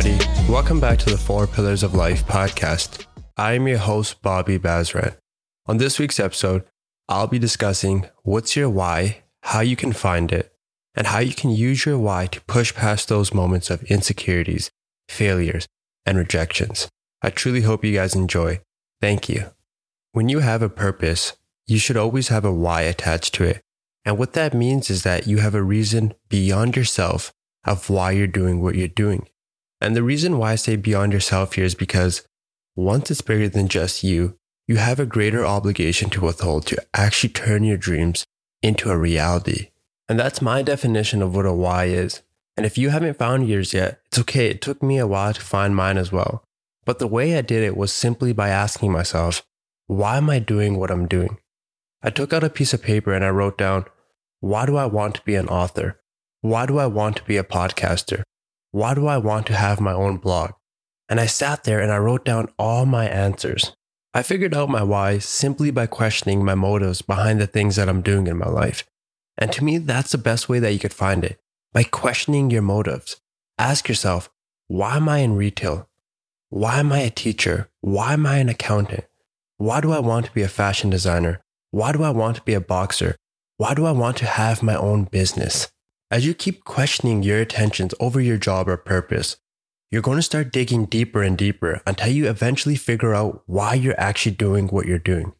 everybody. Welcome back to the Four Pillars of Life podcast. I am your host, Bobby Bazran. On this week's episode, I'll be discussing what's your why, how you can find it, and how you can use your why to push past those moments of insecurities, failures, and rejections. I truly hope you guys enjoy. Thank you. When you have a purpose, you should always have a why attached to it. And what that means is that you have a reason beyond yourself of why you're doing what you're doing. And the reason why I say beyond yourself here is because once it's bigger than just you, you have a greater obligation to withhold to actually turn your dreams into a reality. And that's my definition of what a why is. And if you haven't found yours yet, it's okay. It took me a while to find mine as well. But the way I did it was simply by asking myself, why am I doing what I'm doing? I took out a piece of paper and I wrote down, why do I want to be an author? Why do I want to be a podcaster? Why do I want to have my own blog? And I sat there and I wrote down all my answers. I figured out my why simply by questioning my motives behind the things that I'm doing in my life. And to me, that's the best way that you could find it by questioning your motives. Ask yourself, why am I in retail? Why am I a teacher? Why am I an accountant? Why do I want to be a fashion designer? Why do I want to be a boxer? Why do I want to have my own business? As you keep questioning your attentions over your job or purpose, you're going to start digging deeper and deeper until you eventually figure out why you're actually doing what you're doing.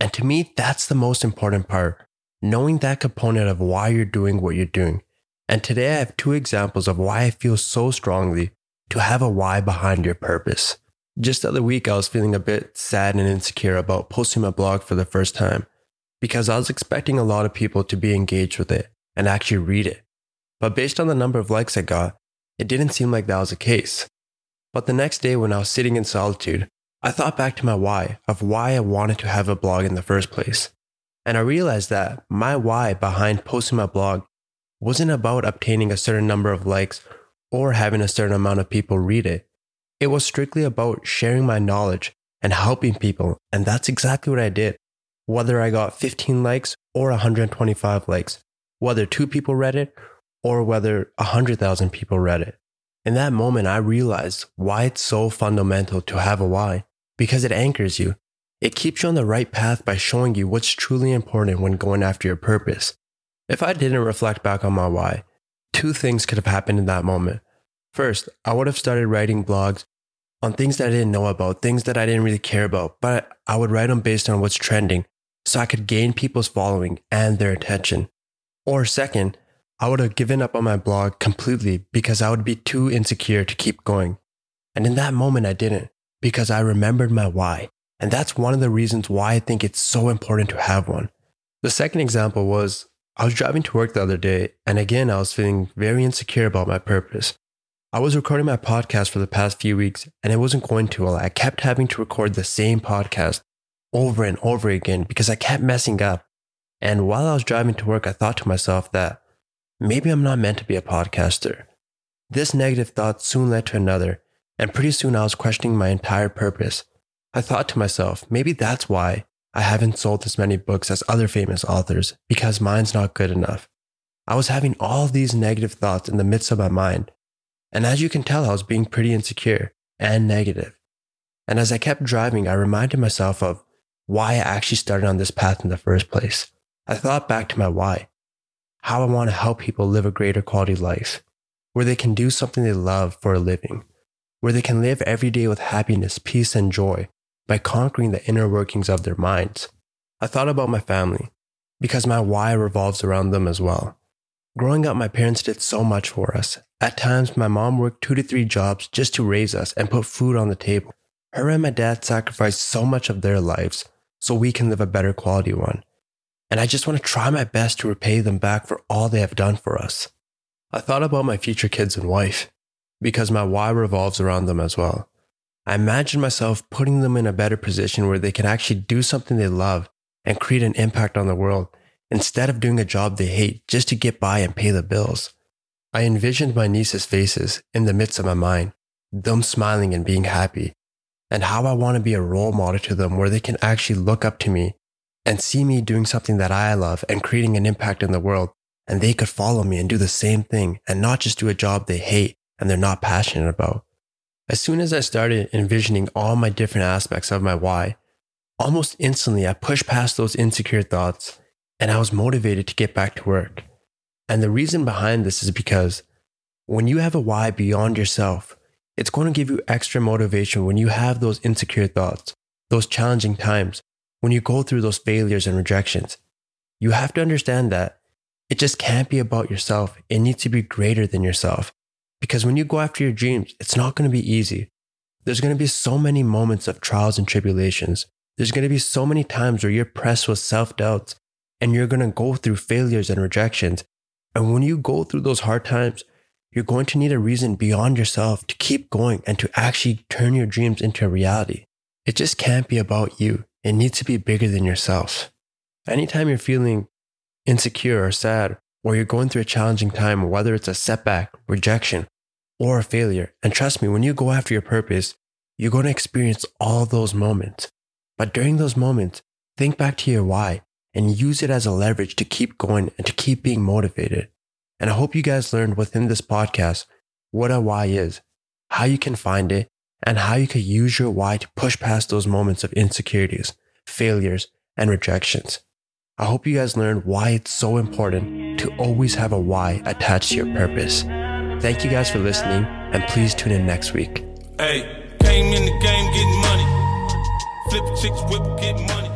And to me, that's the most important part knowing that component of why you're doing what you're doing. And today I have two examples of why I feel so strongly to have a why behind your purpose. Just the other week, I was feeling a bit sad and insecure about posting my blog for the first time because I was expecting a lot of people to be engaged with it and actually read it. But based on the number of likes I got, it didn't seem like that was the case. But the next day, when I was sitting in solitude, I thought back to my why of why I wanted to have a blog in the first place. And I realized that my why behind posting my blog wasn't about obtaining a certain number of likes or having a certain amount of people read it. It was strictly about sharing my knowledge and helping people. And that's exactly what I did. Whether I got 15 likes or 125 likes, whether two people read it or whether 100,000 people read it. In that moment, I realized why it's so fundamental to have a why, because it anchors you. It keeps you on the right path by showing you what's truly important when going after your purpose. If I didn't reflect back on my why, two things could have happened in that moment. First, I would have started writing blogs on things that I didn't know about, things that I didn't really care about, but I would write them based on what's trending so I could gain people's following and their attention. Or second, I would have given up on my blog completely because I would be too insecure to keep going. And in that moment, I didn't because I remembered my why. And that's one of the reasons why I think it's so important to have one. The second example was I was driving to work the other day, and again, I was feeling very insecure about my purpose. I was recording my podcast for the past few weeks, and it wasn't going too well. I kept having to record the same podcast over and over again because I kept messing up. And while I was driving to work, I thought to myself that maybe I'm not meant to be a podcaster. This negative thought soon led to another, and pretty soon I was questioning my entire purpose. I thought to myself, maybe that's why I haven't sold as many books as other famous authors, because mine's not good enough. I was having all these negative thoughts in the midst of my mind. And as you can tell, I was being pretty insecure and negative. And as I kept driving, I reminded myself of why I actually started on this path in the first place. I thought back to my why how I want to help people live a greater quality life, where they can do something they love for a living, where they can live every day with happiness, peace, and joy by conquering the inner workings of their minds. I thought about my family because my why revolves around them as well. Growing up, my parents did so much for us. At times, my mom worked two to three jobs just to raise us and put food on the table. Her and my dad sacrificed so much of their lives so we can live a better quality one and I just want to try my best to repay them back for all they have done for us. I thought about my future kids and wife, because my why revolves around them as well. I imagine myself putting them in a better position where they can actually do something they love and create an impact on the world instead of doing a job they hate just to get by and pay the bills. I envisioned my nieces' faces in the midst of my mind, them smiling and being happy, and how I want to be a role model to them where they can actually look up to me and see me doing something that I love and creating an impact in the world. And they could follow me and do the same thing and not just do a job they hate and they're not passionate about. As soon as I started envisioning all my different aspects of my why, almost instantly I pushed past those insecure thoughts and I was motivated to get back to work. And the reason behind this is because when you have a why beyond yourself, it's going to give you extra motivation when you have those insecure thoughts, those challenging times, when you go through those failures and rejections. You have to understand that it just can't be about yourself. It needs to be greater than yourself. Because when you go after your dreams, it's not going to be easy. There's going to be so many moments of trials and tribulations. There's going to be so many times where you're pressed with self doubts and you're going to go through failures and rejections. And when you go through those hard times, you're going to need a reason beyond yourself to keep going and to actually turn your dreams into a reality. It just can't be about you. It needs to be bigger than yourself. Anytime you're feeling insecure or sad, or you're going through a challenging time, whether it's a setback, rejection, or a failure, and trust me, when you go after your purpose, you're going to experience all those moments. But during those moments, think back to your why and use it as a leverage to keep going and to keep being motivated. And I hope you guys learned within this podcast what a why is, how you can find it, and how you can use your why to push past those moments of insecurities, failures, and rejections. I hope you guys learned why it's so important to always have a why attached to your purpose. Thank you guys for listening, and please tune in next week. Hey, came in the game getting money. Flip chicks, whip, get money.